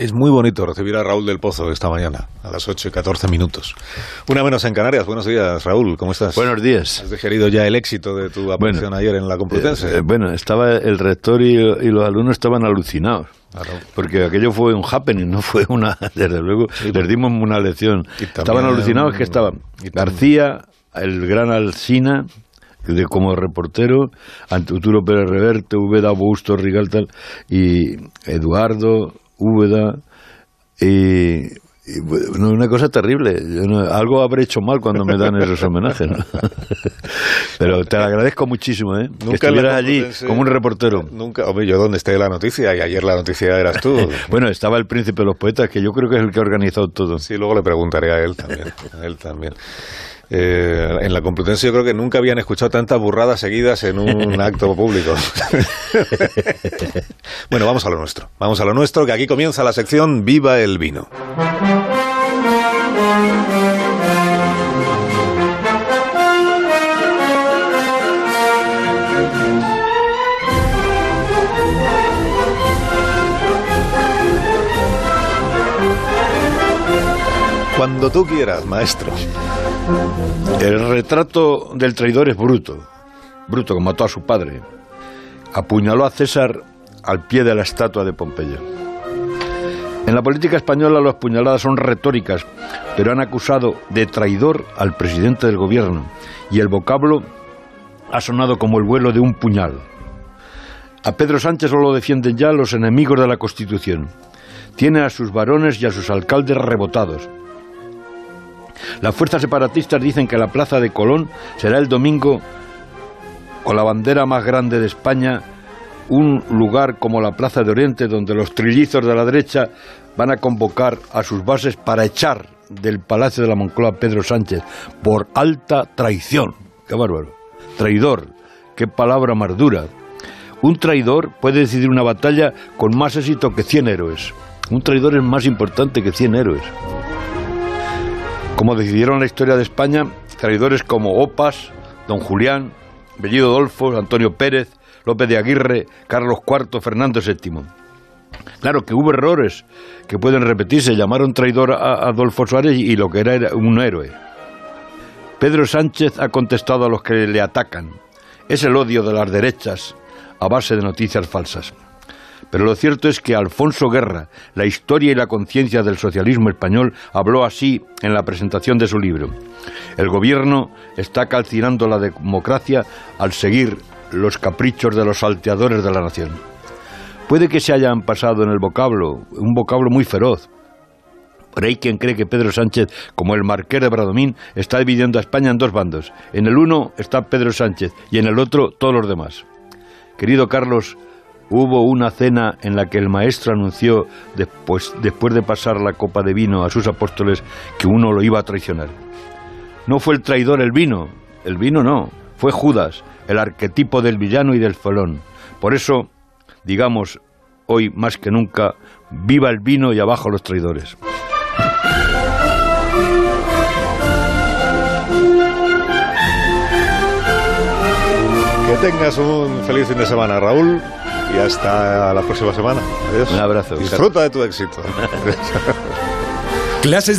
Es muy bonito recibir a Raúl del Pozo esta mañana, a las 8 y 14 minutos. Una menos en Canarias. Buenos días, Raúl. ¿Cómo estás? Buenos días. ¿Has digerido ya el éxito de tu aparición ayer en la Complutense? Eh, eh, bueno, estaba el rector y, los alumnos estaban alucinados. Porque aquello fue un happening, no fue una. Desde luego, les dimos una lección. estaban alucinados que estaban García, el gran Alsina, de como reportero, Antuturo Pérez Reverte, Ubeda Augusto Rigaltal y Eduardo, Úbeda, y, una cosa terrible. algo habré hecho mal cuando me dan esos homenajes. Pero te agradezco muchísimo, ¿eh? Nunca que estuvieras allí como un reportero. Nunca, hombre, yo donde esté la noticia, y ayer la noticia eras tú. bueno, estaba el príncipe de los poetas, que yo creo que es el que ha organizado todo. Sí, luego le preguntaré a él también. A él también. Eh, en la Complutense yo creo que nunca habían escuchado tantas burradas seguidas en un acto público. bueno, vamos a lo nuestro. Vamos a lo nuestro, que aquí comienza la sección Viva el vino. Cuando tú quieras, maestro. El retrato del traidor es bruto, bruto como mató a su padre. Apuñaló a César al pie de la estatua de Pompeya. En la política española las puñaladas son retóricas, pero han acusado de traidor al presidente del gobierno y el vocablo ha sonado como el vuelo de un puñal. A Pedro Sánchez solo lo defienden ya los enemigos de la Constitución. Tiene a sus varones y a sus alcaldes rebotados. Las fuerzas separatistas dicen que la plaza de Colón será el domingo con la bandera más grande de España, un lugar como la Plaza de Oriente donde los trillizos de la derecha van a convocar a sus bases para echar del Palacio de la Moncloa Pedro Sánchez por alta traición. ¡Qué bárbaro! Traidor, qué palabra más dura. Un traidor puede decidir una batalla con más éxito que 100 héroes. Un traidor es más importante que 100 héroes como decidieron la historia de España traidores como Opas, Don Julián, Bellido Dolfo, Antonio Pérez, López de Aguirre, Carlos IV, Fernando VII. Claro que hubo errores que pueden repetirse. Llamaron traidor a Adolfo Suárez y lo que era era un héroe. Pedro Sánchez ha contestado a los que le atacan. Es el odio de las derechas a base de noticias falsas. Pero lo cierto es que Alfonso Guerra, la historia y la conciencia del socialismo español, habló así en la presentación de su libro. El gobierno está calcinando la democracia al seguir los caprichos de los salteadores de la nación. Puede que se hayan pasado en el vocablo, un vocablo muy feroz, pero hay quien cree que Pedro Sánchez, como el marqués de Bradomín, está dividiendo a España en dos bandos. En el uno está Pedro Sánchez y en el otro todos los demás. Querido Carlos, Hubo una cena en la que el maestro anunció, después, después de pasar la copa de vino a sus apóstoles, que uno lo iba a traicionar. No fue el traidor el vino, el vino no, fue Judas, el arquetipo del villano y del felón. Por eso, digamos, hoy más que nunca, viva el vino y abajo los traidores. Que tengas un feliz fin de semana, Raúl y hasta la próxima semana. Adiós. Un abrazo. Disfruta de tu éxito. Clases de